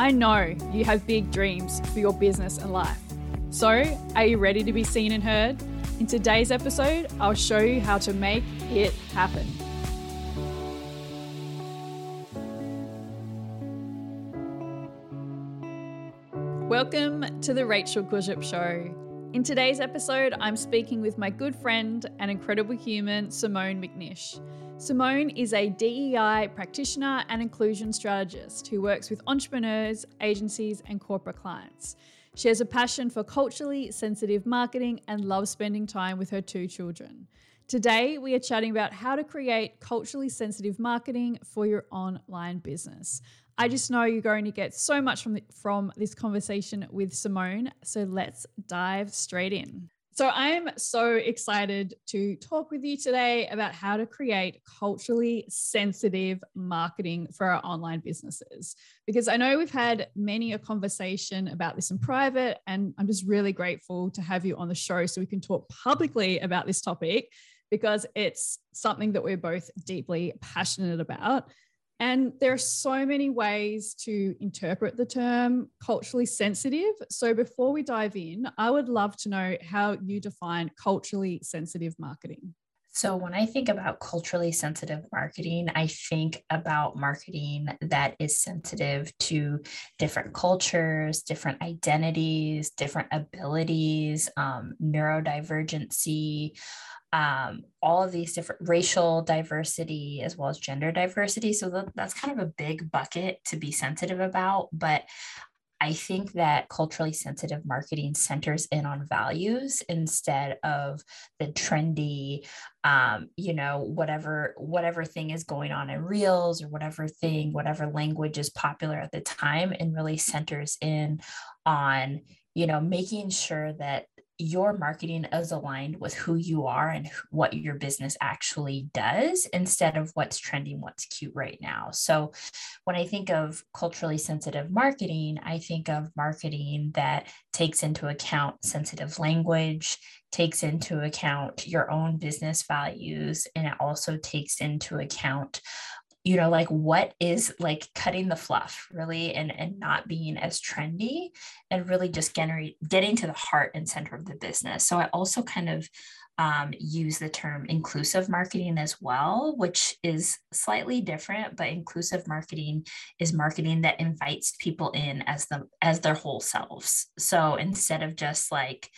I know you have big dreams for your business and life. So, are you ready to be seen and heard? In today's episode, I'll show you how to make it happen. Welcome to the Rachel Kurzyp Show. In today's episode, I'm speaking with my good friend and incredible human, Simone McNish. Simone is a DEI practitioner and inclusion strategist who works with entrepreneurs, agencies, and corporate clients. She has a passion for culturally sensitive marketing and loves spending time with her two children. Today, we are chatting about how to create culturally sensitive marketing for your online business. I just know you're going to get so much from, the, from this conversation with Simone. So let's dive straight in. So I'm so excited to talk with you today about how to create culturally sensitive marketing for our online businesses. Because I know we've had many a conversation about this in private, and I'm just really grateful to have you on the show so we can talk publicly about this topic because it's something that we're both deeply passionate about. And there are so many ways to interpret the term culturally sensitive. So before we dive in, I would love to know how you define culturally sensitive marketing. So, when I think about culturally sensitive marketing, I think about marketing that is sensitive to different cultures, different identities, different abilities, um, neurodivergency, um, all of these different racial diversity as well as gender diversity. So that's kind of a big bucket to be sensitive about. But I think that culturally sensitive marketing centers in on values instead of the trendy, um, you know, whatever whatever thing is going on in reels or whatever thing, whatever language is popular at the time, and really centers in on you know making sure that your marketing is aligned with who you are and what your business actually does instead of what's trending, what's cute right now. So, when I think of culturally sensitive marketing, I think of marketing that takes into account sensitive language, takes into account your own business values, and it also takes into account you know like what is like cutting the fluff really and and not being as trendy and really just generate getting to the heart and center of the business so i also kind of um, use the term inclusive marketing as well, which is slightly different. But inclusive marketing is marketing that invites people in as the as their whole selves. So instead of just like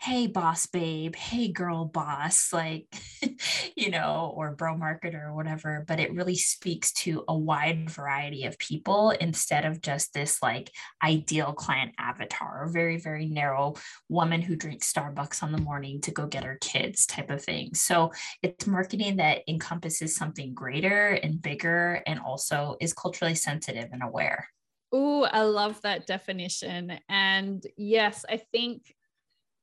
hey boss babe. Hey girl boss like you know or bro marketer or whatever but it really speaks to a wide variety of people instead of just this like ideal client avatar or very very narrow woman who drinks starbucks on the morning to go get her kids type of thing. So it's marketing that encompasses something greater and bigger and also is culturally sensitive and aware. Oh, I love that definition. And yes, I think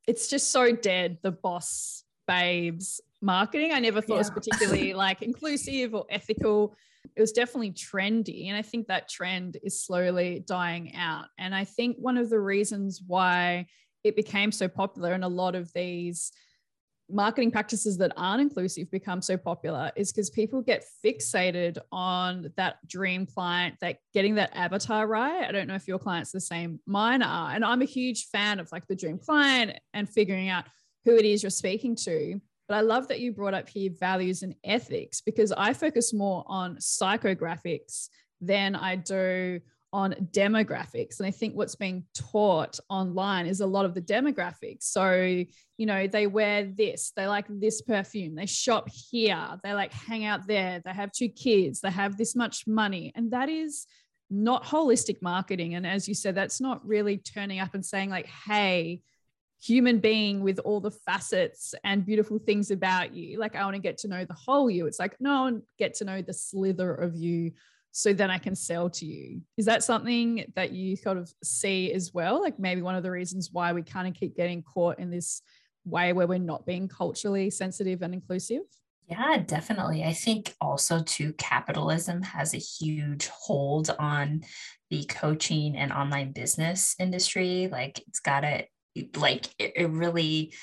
it's just so dead the boss babes marketing. I never thought yeah. it was particularly like inclusive or ethical. It was definitely trendy. And I think that trend is slowly dying out. And I think one of the reasons why it became so popular and a lot of these marketing practices that aren't inclusive become so popular is because people get fixated on that dream client that getting that avatar right. I don't know if your clients the same mine are and i'm a huge fan of like the dream client and figuring out who it is you're speaking to. But i love that you brought up here values and ethics because i focus more on psychographics than i do on demographics. And I think what's being taught online is a lot of the demographics. So, you know, they wear this, they like this perfume, they shop here, they like hang out there, they have two kids, they have this much money. And that is not holistic marketing. And as you said, that's not really turning up and saying, like, hey, human being with all the facets and beautiful things about you. Like, I want to get to know the whole you. It's like, no, I want to get to know the slither of you so then I can sell to you. Is that something that you sort of see as well? Like maybe one of the reasons why we kind of keep getting caught in this way where we're not being culturally sensitive and inclusive? Yeah, definitely. I think also too capitalism has a huge hold on the coaching and online business industry. Like it's got to like it, it really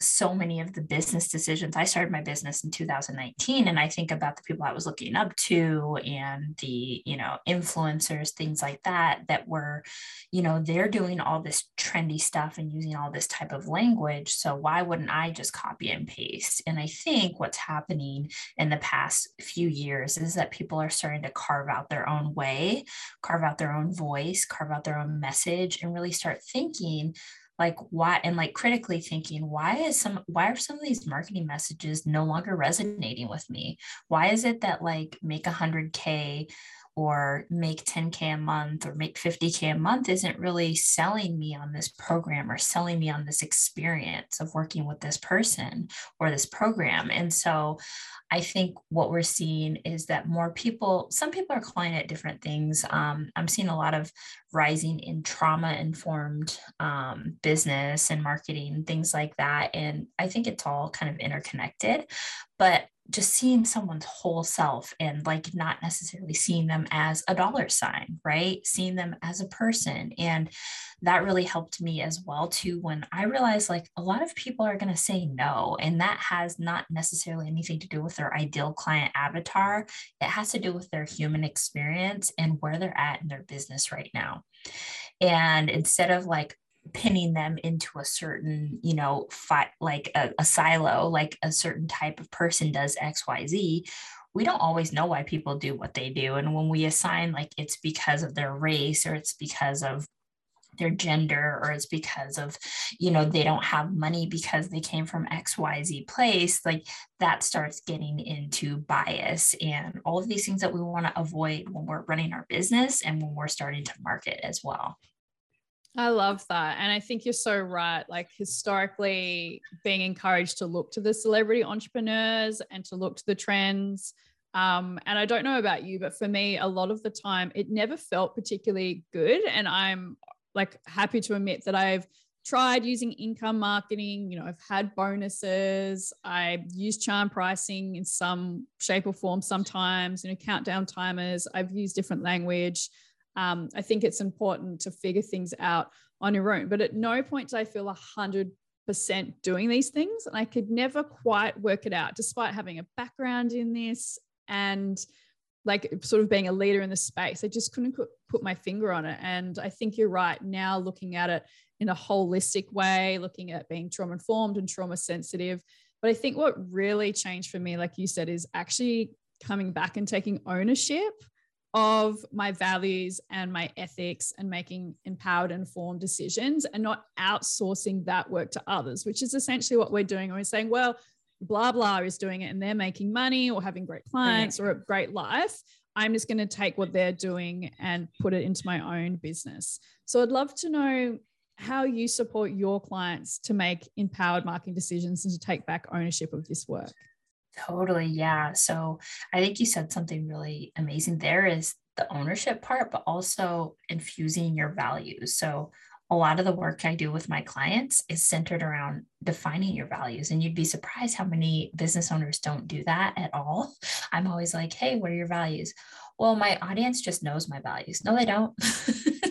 so many of the business decisions. I started my business in 2019 and I think about the people I was looking up to and the, you know, influencers, things like that, that were, you know, they're doing all this trendy stuff and using all this type of language. So why wouldn't I just copy and paste? And I think what's happening in the past few years is that people are starting to carve out their own way, carve out their own voice, carve out their own message, and really start thinking like why and like critically thinking why is some why are some of these marketing messages no longer resonating with me? Why is it that like make 100k or make 10k a month or make 50k a month isn't really selling me on this program or selling me on this experience of working with this person or this program and so I think what we're seeing is that more people, some people are calling it different things. Um, I'm seeing a lot of rising in trauma informed um, business and marketing, things like that. And I think it's all kind of interconnected. But just seeing someone's whole self and like not necessarily seeing them as a dollar sign, right? Seeing them as a person. And that really helped me as well too when I realized like a lot of people are going to say no and that has not necessarily anything to do with their ideal client avatar. It has to do with their human experience and where they're at in their business right now. And instead of like pinning them into a certain you know fi- like a, a silo like a certain type of person does xyz we don't always know why people do what they do. And when we assign like it's because of their race or it's because of their gender or it's because of you know they don't have money because they came from xyz place like that starts getting into bias. And all of these things that we want to avoid when we're running our business and when we're starting to market as well I love that. And I think you're so right. Like historically, being encouraged to look to the celebrity entrepreneurs and to look to the trends. Um, and I don't know about you, but for me, a lot of the time, it never felt particularly good. And I'm like happy to admit that I've tried using income marketing. You know, I've had bonuses. I use charm pricing in some shape or form sometimes, you know, countdown timers. I've used different language. Um, I think it's important to figure things out on your own. But at no point do I feel a hundred percent doing these things. And I could never quite work it out, despite having a background in this and like sort of being a leader in the space. I just couldn't put my finger on it. And I think you're right now looking at it in a holistic way, looking at being trauma informed and trauma sensitive. But I think what really changed for me, like you said, is actually coming back and taking ownership of my values and my ethics and making empowered, informed decisions and not outsourcing that work to others, which is essentially what we're doing. We're saying, well, blah, blah is doing it and they're making money or having great clients or a great life. I'm just going to take what they're doing and put it into my own business. So I'd love to know how you support your clients to make empowered marketing decisions and to take back ownership of this work. Totally. Yeah. So I think you said something really amazing there is the ownership part, but also infusing your values. So a lot of the work I do with my clients is centered around defining your values. And you'd be surprised how many business owners don't do that at all. I'm always like, hey, what are your values? Well, my audience just knows my values. No, they don't.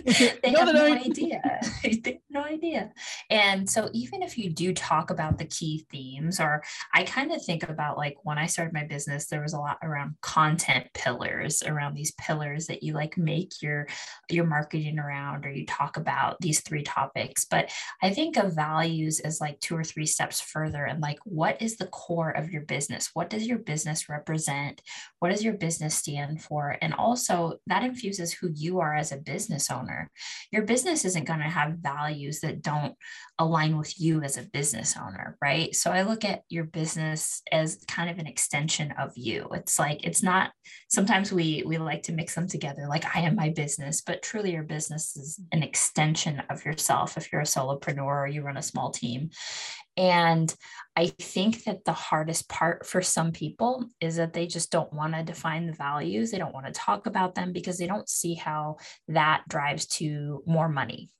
they no, have no idea. they no idea. And so even if you do talk about the key themes, or I kind of think about like when I started my business, there was a lot around content pillars, around these pillars that you like make your your marketing around, or you talk about these three topics. But I think of values as like two or three steps further and like what is the core of your business? What does your business represent? What does your business stand for? And also that infuses who you are as a business owner. Your business isn't going to have value values that don't align with you as a business owner, right? So I look at your business as kind of an extension of you. It's like it's not sometimes we we like to mix them together like I am my business, but truly your business is an extension of yourself if you're a solopreneur or you run a small team. And I think that the hardest part for some people is that they just don't want to define the values. They don't want to talk about them because they don't see how that drives to more money.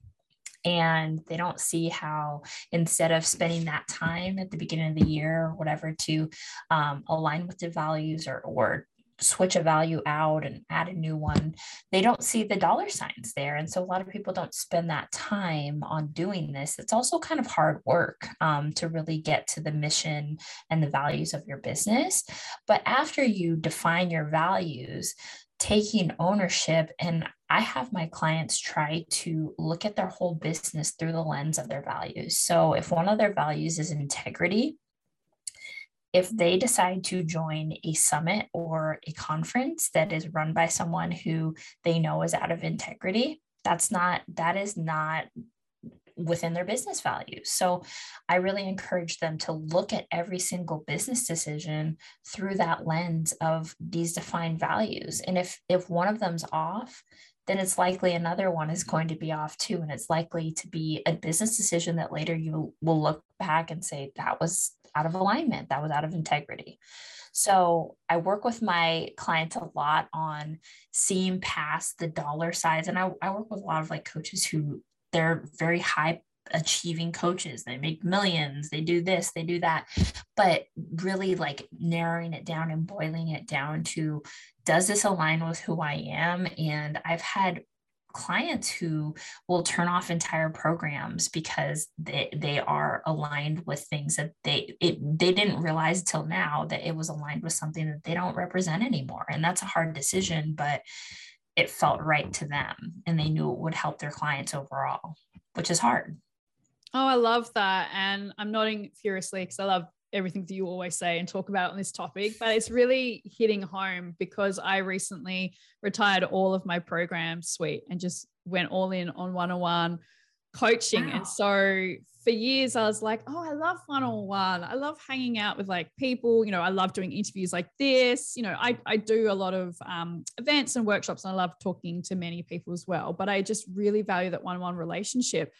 And they don't see how, instead of spending that time at the beginning of the year or whatever to um, align with the values or, or switch a value out and add a new one, they don't see the dollar signs there. And so a lot of people don't spend that time on doing this. It's also kind of hard work um, to really get to the mission and the values of your business. But after you define your values, taking ownership and I have my clients try to look at their whole business through the lens of their values. So, if one of their values is integrity, if they decide to join a summit or a conference that is run by someone who they know is out of integrity, that's not, that is not within their business values. So I really encourage them to look at every single business decision through that lens of these defined values. And if if one of them's off, then it's likely another one is going to be off too. And it's likely to be a business decision that later you will look back and say, that was out of alignment, that was out of integrity. So I work with my clients a lot on seeing past the dollar size. And I, I work with a lot of like coaches who they're very high achieving coaches. They make millions, they do this, they do that. But really like narrowing it down and boiling it down to does this align with who I am? And I've had clients who will turn off entire programs because they, they are aligned with things that they it, they didn't realize till now that it was aligned with something that they don't represent anymore and that's a hard decision but it felt right to them and they knew it would help their clients overall which is hard oh i love that and i'm nodding furiously because i love everything that you always say and talk about on this topic, but it's really hitting home because I recently retired all of my program suite and just went all in on one on one coaching. Wow. And so for years, I was like, oh, I love one on one. I love hanging out with like people. You know, I love doing interviews like this. You know, I, I do a lot of um, events and workshops and I love talking to many people as well. But I just really value that one on one relationship.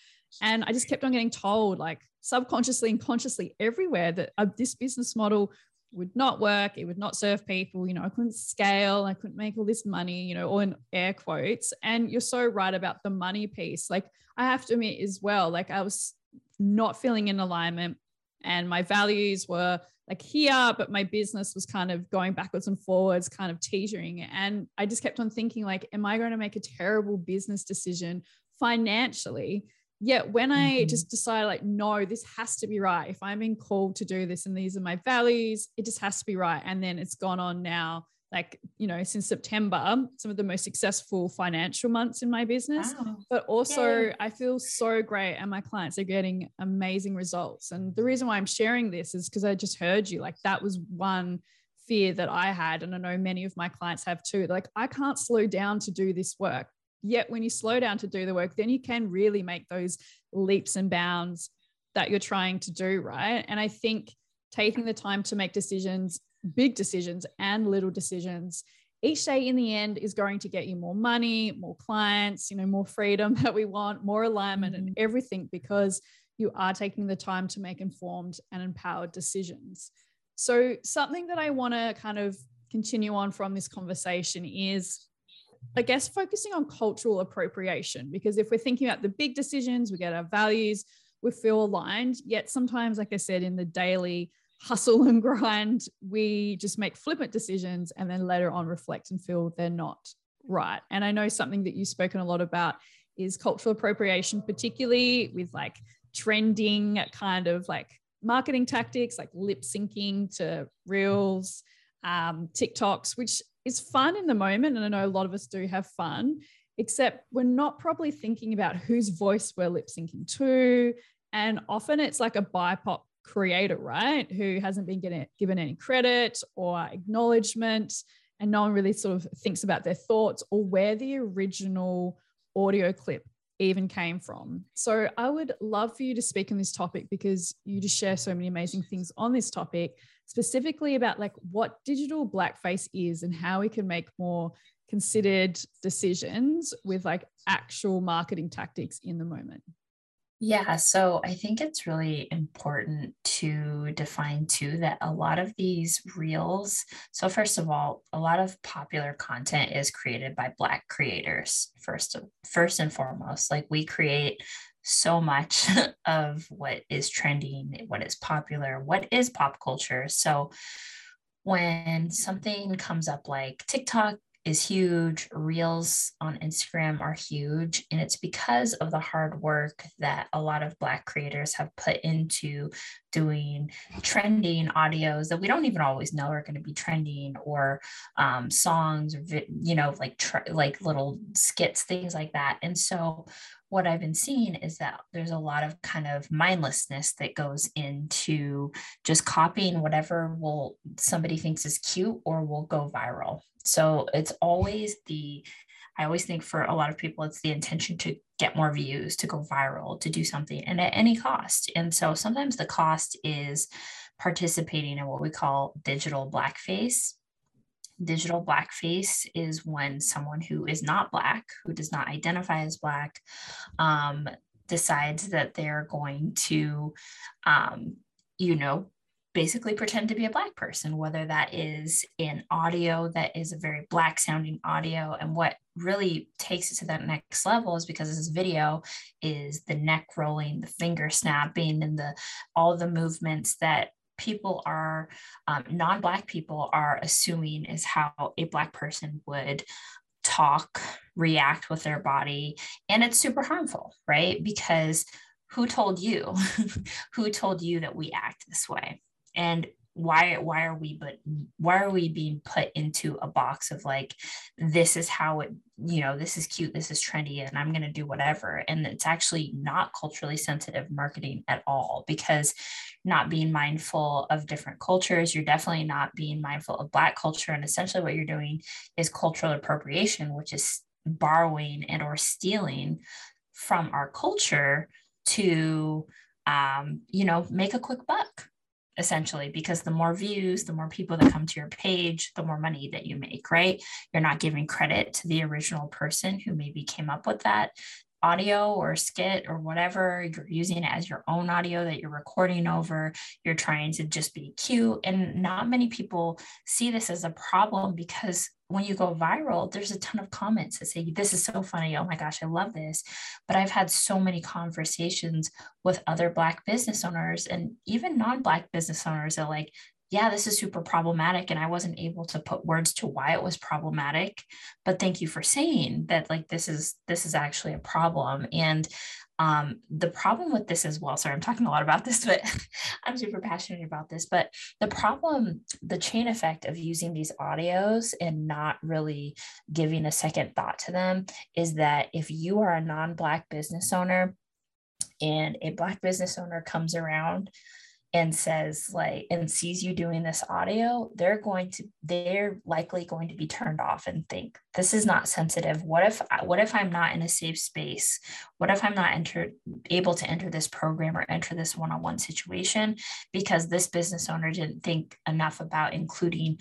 And I just kept on getting told, like subconsciously and consciously everywhere, that uh, this business model would not work. It would not serve people. You know, I couldn't scale. I couldn't make all this money, you know, all in air quotes. And you're so right about the money piece. Like, I have to admit as well, like, I was not feeling in alignment and my values were like here but my business was kind of going backwards and forwards kind of teetering and i just kept on thinking like am i going to make a terrible business decision financially Yet when I mm-hmm. just decided, like, no, this has to be right. If I'm being called to do this and these are my values, it just has to be right. And then it's gone on now, like, you know, since September, some of the most successful financial months in my business. Wow. But also, Yay. I feel so great and my clients are getting amazing results. And the reason why I'm sharing this is because I just heard you. Like, that was one fear that I had. And I know many of my clients have too. Like, I can't slow down to do this work. Yet when you slow down to do the work, then you can really make those leaps and bounds that you're trying to do, right? And I think taking the time to make decisions, big decisions and little decisions, each day in the end is going to get you more money, more clients, you know, more freedom that we want, more alignment mm-hmm. and everything because you are taking the time to make informed and empowered decisions. So, something that I want to kind of continue on from this conversation is I guess focusing on cultural appropriation, because if we're thinking about the big decisions, we get our values, we feel aligned. Yet sometimes, like I said, in the daily hustle and grind, we just make flippant decisions and then later on reflect and feel they're not right. And I know something that you've spoken a lot about is cultural appropriation, particularly with like trending kind of like marketing tactics, like lip syncing to reels, um, TikToks, which is fun in the moment. And I know a lot of us do have fun, except we're not probably thinking about whose voice we're lip syncing to. And often it's like a BIPOC creator, right? Who hasn't been getting, given any credit or acknowledgement. And no one really sort of thinks about their thoughts or where the original audio clip even came from. So I would love for you to speak on this topic because you just share so many amazing things on this topic, specifically about like what digital blackface is and how we can make more considered decisions with like actual marketing tactics in the moment. Yeah, so I think it's really important to define too that a lot of these reels. So, first of all, a lot of popular content is created by Black creators, first, first and foremost. Like, we create so much of what is trending, what is popular, what is pop culture. So, when something comes up like TikTok is huge. Reels on Instagram are huge. And it's because of the hard work that a lot of Black creators have put into doing trending audios that we don't even always know are going to be trending or um, songs, or, you know, like, tr- like little skits, things like that. And so what I've been seeing is that there's a lot of kind of mindlessness that goes into just copying whatever will somebody thinks is cute or will go viral. So it's always the I always think for a lot of people, it's the intention to get more views, to go viral, to do something, and at any cost. And so sometimes the cost is participating in what we call digital blackface digital blackface is when someone who is not black, who does not identify as black, um, decides that they're going to, um, you know, basically pretend to be a black person, whether that is in audio that is a very black sounding audio. And what really takes it to that next level is because this video is the neck rolling, the finger snapping, and the all the movements that people are um, non-black people are assuming is how a black person would talk react with their body and it's super harmful right? Because who told you? Who told you that we act this way? And why why are we but why are we being put into a box of like this is how it you know this is cute this is trendy and i'm going to do whatever. And it's actually not culturally sensitive marketing at all because not being mindful of different cultures you're definitely not being mindful of black culture. And essentially what you're doing is cultural appropriation which is borrowing and or stealing from our culture to um, you know make a quick buck essentially because the more views the more people that come to your page the more money that you make right? You're not giving credit to the original person who maybe came up with that audio or skit or whatever you're using it as your own audio that you're recording over you're trying to just be cute and not many people see this as a problem because when you go viral, there's a ton of comments that say, This is so funny. Oh my gosh, I love this. But I've had so many conversations with other Black business owners and even non Black business owners that, like, yeah, this is super problematic. And I wasn't able to put words to why it was problematic. But thank you for saying that, like, this is this is actually a problem. And um, the problem with this as well, sorry, I'm talking a lot about this, but I'm super passionate about this. But the problem, the chain effect of using these audios and not really giving a second thought to them is that if you are a non Black business owner and a Black business owner comes around and says like and sees you doing this audio they're going to they're likely going to be turned off and think this is not sensitive what if what if i'm not in a safe space what if i'm not enter, able to enter this program or enter this one-on-one situation because this business owner didn't think enough about including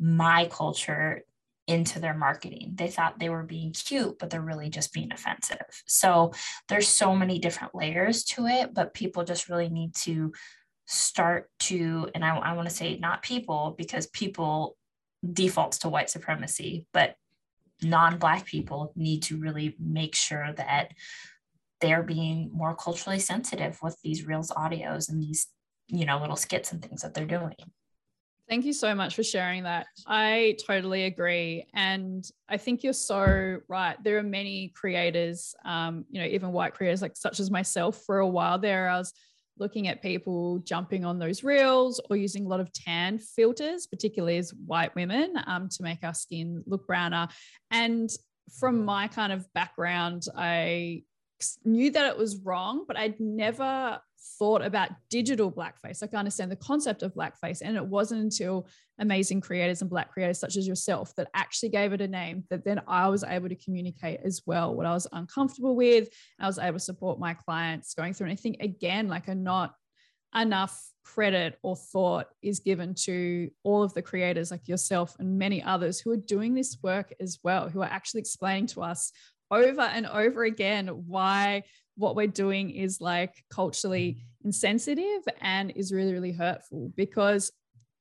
my culture into their marketing. They thought they were being cute, but they're really just being offensive. So there's so many different layers to it, but people just really need to start to, and I, I want to say not people, because people defaults to white supremacy, but non-black people need to really make sure that they're being more culturally sensitive with these reels audios and these you know little skits and things that they're doing Thank you so much for sharing that. I totally agree. And I think you're so right. There are many creators, um, you know, even white creators like such as myself for a while there. I was looking at people jumping on those reels or using a lot of tan filters, particularly as white women, um, to make our skin look browner. And from my kind of background, I knew that it was wrong, but I'd never thought about digital blackface. Like I understand the concept of blackface. And it wasn't until amazing creators and black creators such as yourself that actually gave it a name that then I was able to communicate as well what I was uncomfortable with. I was able to support my clients going through. And I think again, like a not enough credit or thought is given to all of the creators like yourself and many others who are doing this work as well, who are actually explaining to us over and over again why what we're doing is like culturally insensitive and is really, really hurtful because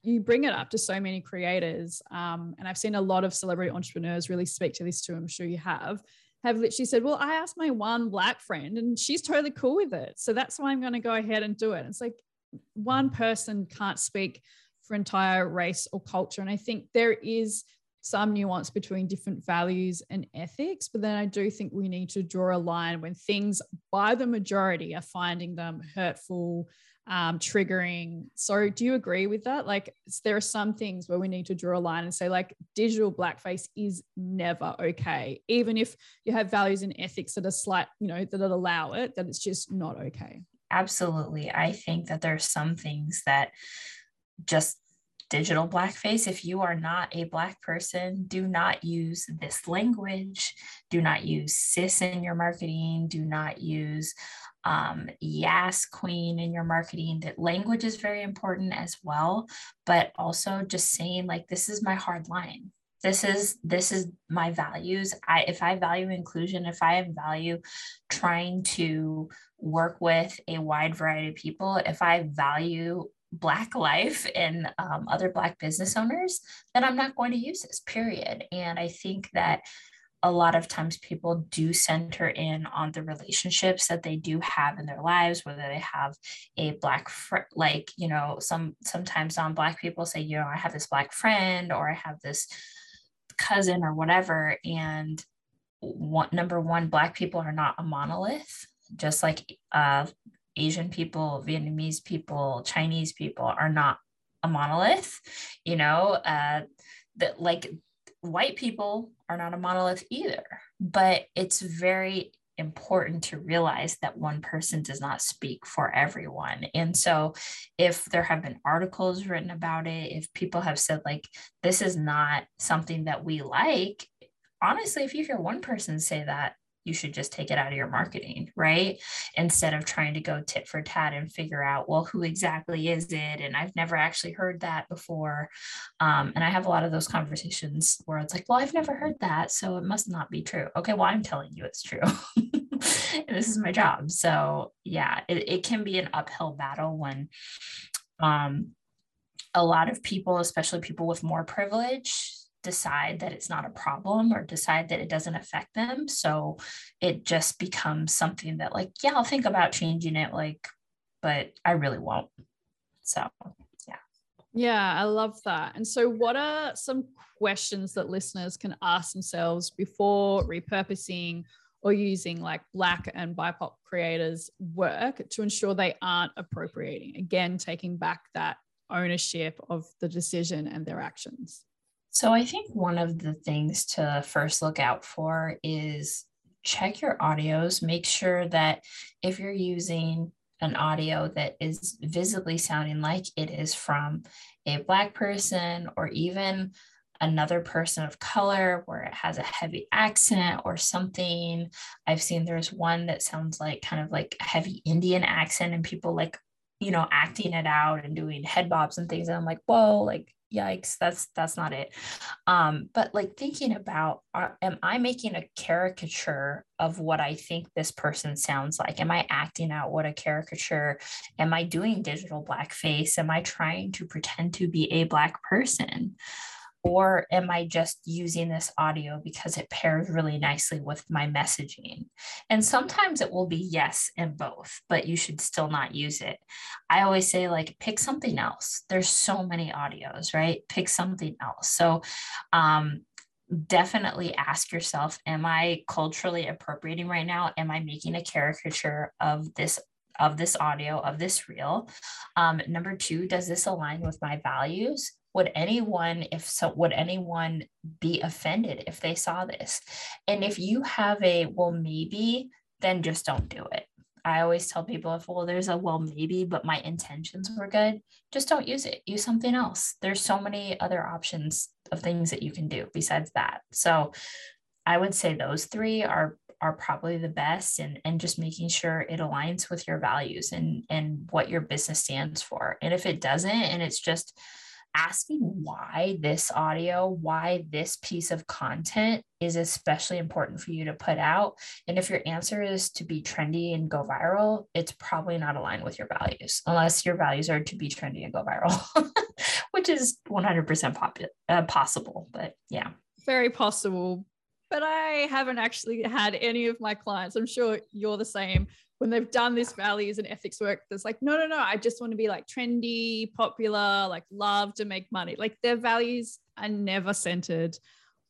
you bring it up to so many creators. Um, and I've seen a lot of celebrity entrepreneurs really speak to this too. I'm sure you have. Have literally said, Well, I asked my one black friend and she's totally cool with it. So that's why I'm going to go ahead and do it. It's like one person can't speak for entire race or culture. And I think there is some nuance between different values and ethics. But then I do think we need to draw a line when things by the majority are finding them hurtful, um, triggering. So do you agree with that? Like there are some things where we need to draw a line and say, like, digital blackface is never okay. Even if you have values and ethics that are slight, you know, that allow it, that it's just not okay. Absolutely. I think that there are some things that just digital blackface. If you are not a Black person, do not use this language. Do not use cis in your marketing. Do not use um, Yas Queen in your marketing. That language is very important as well, but also just saying, like, this is my hard line this is this is my values i if i value inclusion if i value trying to work with a wide variety of people if i value Black life and um, other Black business owners, then I'm not going to use this, period. And I think that a lot of times people do center in on the relationships that they do have in their lives whether they have a black friend like you know some sometimes non-black people say you know i have this black friend or i have this cousin or whatever and one, number one black people are not a monolith just like uh, Asian people, Vietnamese people, Chinese people are not a monolith, you know, uh, that like white people are not a monolith either. But it's very important to realize that one person does not speak for everyone. And so, if there have been articles written about it, if people have said, like, this is not something that we like, honestly, if you hear one person say that, you should just take it out of your marketing, right? Instead of trying to go tit for tat and figure out, well, who exactly is it? And I've never actually heard that before. Um, and I have a lot of those conversations where it's like, well, I've never heard that. So it must not be true. Okay, well, I'm telling you it's true. and this is my job. So yeah, it, it can be an uphill battle when um, a lot of people, especially people with more privilege, decide that it's not a problem or decide that it doesn't affect them. So it just becomes something that, like, yeah, I'll think about changing it, like, but I really won't. So, yeah. Yeah, I love that. And so, what are some questions that listeners can ask themselves before repurposing or using like Black and BIPOC creators' work to ensure they aren't appropriating? Again, taking back that ownership of the decision and their actions. So I think one of the things to first look out for is check your audios, make sure that if you're using an audio that is visibly sounding like it is from a Black person or even another person of color where it has a heavy accent or something. I've seen there's one that sounds like kind of like a heavy Indian accent and people like, you know, acting it out and doing head bobs and things. And I'm like, whoa, like yikes that's that's not it. Um but like thinking about are, am i making a caricature of what i think this person sounds like? Am i acting out what a caricature? Am i doing digital blackface? Am i trying to pretend to be a black person or am I just using this audio because it pairs really nicely with my messaging? And sometimes it will be yes and both, but you should still not use it. I always say, like, pick something else. There's so many audios, right? Pick something else. So, um, definitely ask yourself am i culturally appropriating right now am i making a caricature of this of this audio of this reel um, number two does this align with my values would anyone if so would anyone be offended if they saw this and if you have a well maybe then just don't do it I always tell people if, well, there's a well, maybe, but my intentions were good, just don't use it. Use something else. There's so many other options of things that you can do besides that. So I would say those three are are probably the best and and just making sure it aligns with your values and and what your business stands for. And if it doesn't and it's just asking why this audio, why this piece of content is especially important for you to put out. And if your answer is to be trendy and go viral, it's probably not aligned with your values, unless your values are to be trendy and go viral, which is 100% pop- uh, possible. But yeah. Very possible. But I haven't actually had any of my clients, I'm sure you're the same, when they've done this values and ethics work that's like no no no i just want to be like trendy popular like love to make money. Like their values are never centered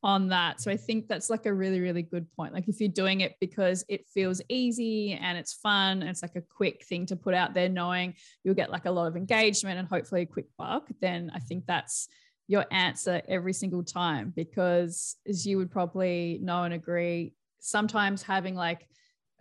on that. So i think that's like a really really good point. Like if you're doing it because it feels easy and it's fun and it's like a quick thing to put out there knowing you'll get like a lot of engagement and hopefully a quick buck then i think that's your answer every single time because as you would probably know and agree sometimes having like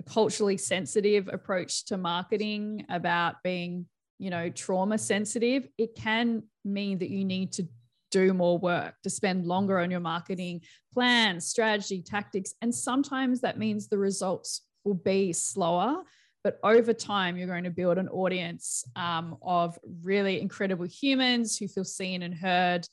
culturally sensitive approach to marketing about being you know trauma sensitive it can mean that you need to do more work to spend longer on your marketing plans strategy tactics and sometimes that means the results will be slower but over time you're going to build an audience um, of really incredible humans who feel seen and heard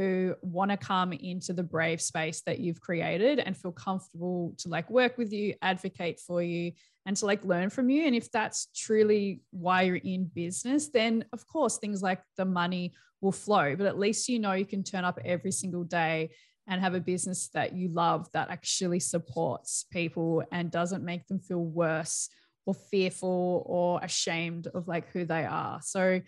who want to come into the brave space that you've created and feel comfortable to like work with you, advocate for you, and to like learn from you. And if that's truly why you're in business, then of course things like the money will flow, but at least you know you can turn up every single day and have a business that you love that actually supports people and doesn't make them feel worse or fearful or ashamed of like who they are. So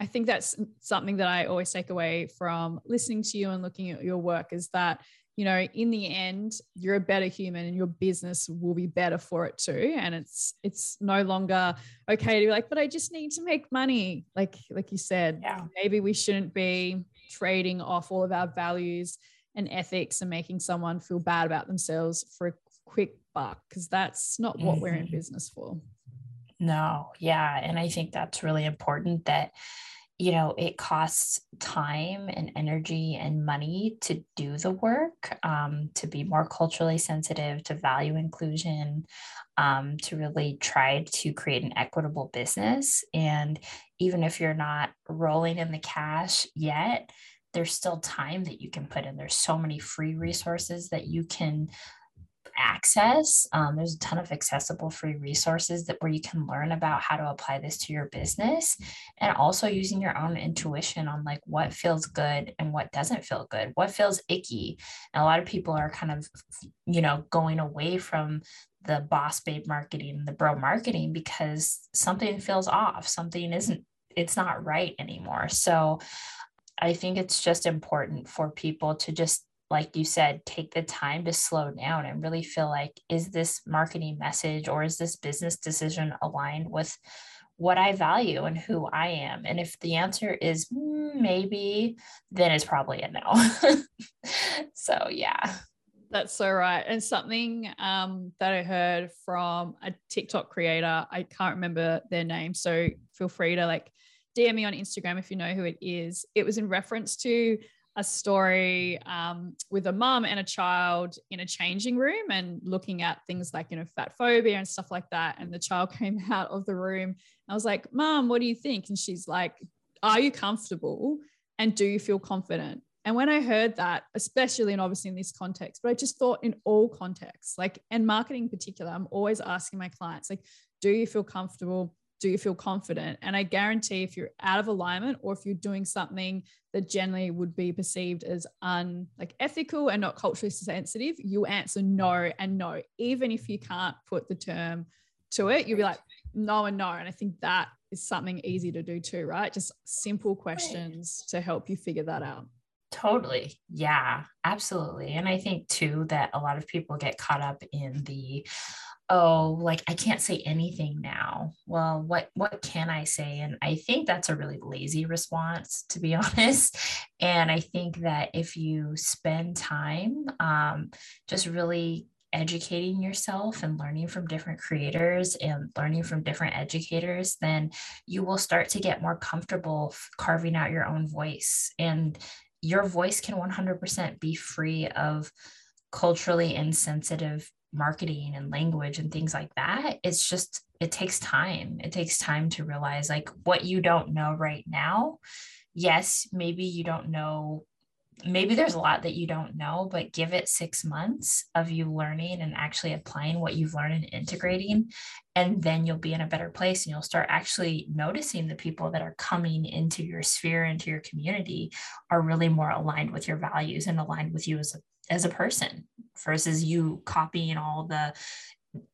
I think that's something that I always take away from listening to you and looking at your work is that, you know, in the end, you're a better human and your business will be better for it too. And it's it's no longer okay to be like, but I just need to make money. Like, like you said, yeah. maybe we shouldn't be trading off all of our values and ethics and making someone feel bad about themselves for a quick buck, because that's not what mm-hmm. we're in mm-hmm. business for. No, yeah. And I think that's really important that, you know, it costs time and energy and money to do the work, um, to be more culturally sensitive, to value inclusion, um, to really try to create an equitable business. And even if you're not rolling in the cash yet, there's still time that you can put in. There's so many free resources that you can access. Um, there's a ton of accessible free resources that where you can learn about how to apply this to your business and also using your own intuition on like what feels good and what doesn't feel good, what feels icky. And a lot of people are kind of, you know, going away from the boss babe marketing, the bro marketing because something feels off, something isn't, it's not right anymore. So I think it's just important for people to just like you said, take the time to slow down and really feel like, is this marketing message or is this business decision aligned with what I value and who I am? And if the answer is maybe, then it's probably a no. so, yeah. That's so right. And something um, that I heard from a TikTok creator, I can't remember their name. So feel free to like DM me on Instagram if you know who it is. It was in reference to a story um, with a mum and a child in a changing room and looking at things like, you know, fat phobia and stuff like that. And the child came out of the room. I was like, Mom, what do you think? And she's like, Are you comfortable? And do you feel confident? And when I heard that, especially and obviously in this context, but I just thought in all contexts, like, and marketing in particular, I'm always asking my clients, like, do you feel comfortable? Do you feel confident? And I guarantee if you're out of alignment or if you're doing something that generally would be perceived as un like ethical and not culturally sensitive, you answer no and no. Even if you can't put the term to it, you'll be like, no and no. And I think that is something easy to do too, right? Just simple questions to help you figure that out. Totally. Yeah, absolutely. And I think too that a lot of people get caught up in the oh like i can't say anything now. Well what what can i say? And i think that's a really lazy response to be honest. And i think that if you spend time um, just really educating yourself and learning from different creators and learning from different educators, then you will start to get more comfortable carving out your own voice. And your voice can 100% be free of culturally insensitive marketing and language and things like that. It's just, it takes time. It takes time to realize like what you don't know right now. Yes, maybe you don't know maybe there's a lot that you don't know, but give it six months of you learning and actually applying what you've learned and integrating. And then you'll be in a better place and you'll start actually noticing the people that are coming into your sphere, into your community, are really more aligned with your values and aligned with you as a as a person versus you copying all the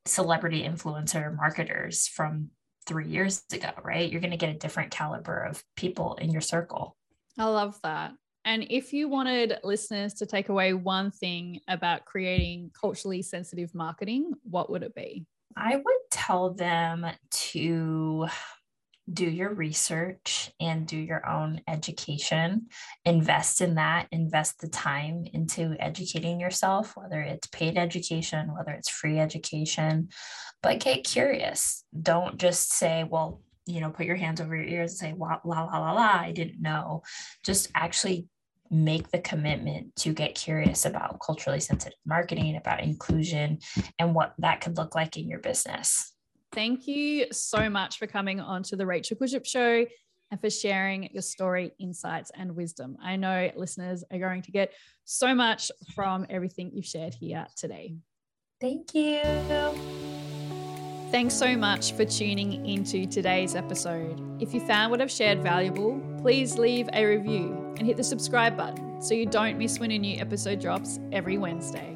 celebrity influencer marketers from three years ago, right? You're going to get a different caliber of people in your circle. I love that. And if you wanted listeners to take away one thing about creating culturally sensitive marketing, what would it be? I would tell them to do your research and do your own education. Invest in that, invest the time into educating yourself, whether it's paid education, whether it's free education, but get curious. Don't just say, well, you know, put your hands over your ears and say, la, la, la, la, la, I didn't know. Just actually make the commitment to get curious about culturally sensitive marketing, about inclusion, and what that could look like in your business. Thank you so much for coming on to the Rachel Kurzyp Show and for sharing your story, insights, and wisdom. I know listeners are going to get so much from everything you've shared here today. Thank you. Thanks so much for tuning into today's episode. If you found what I've shared valuable, please leave a review and hit the subscribe button so you don't miss when a new episode drops every Wednesday.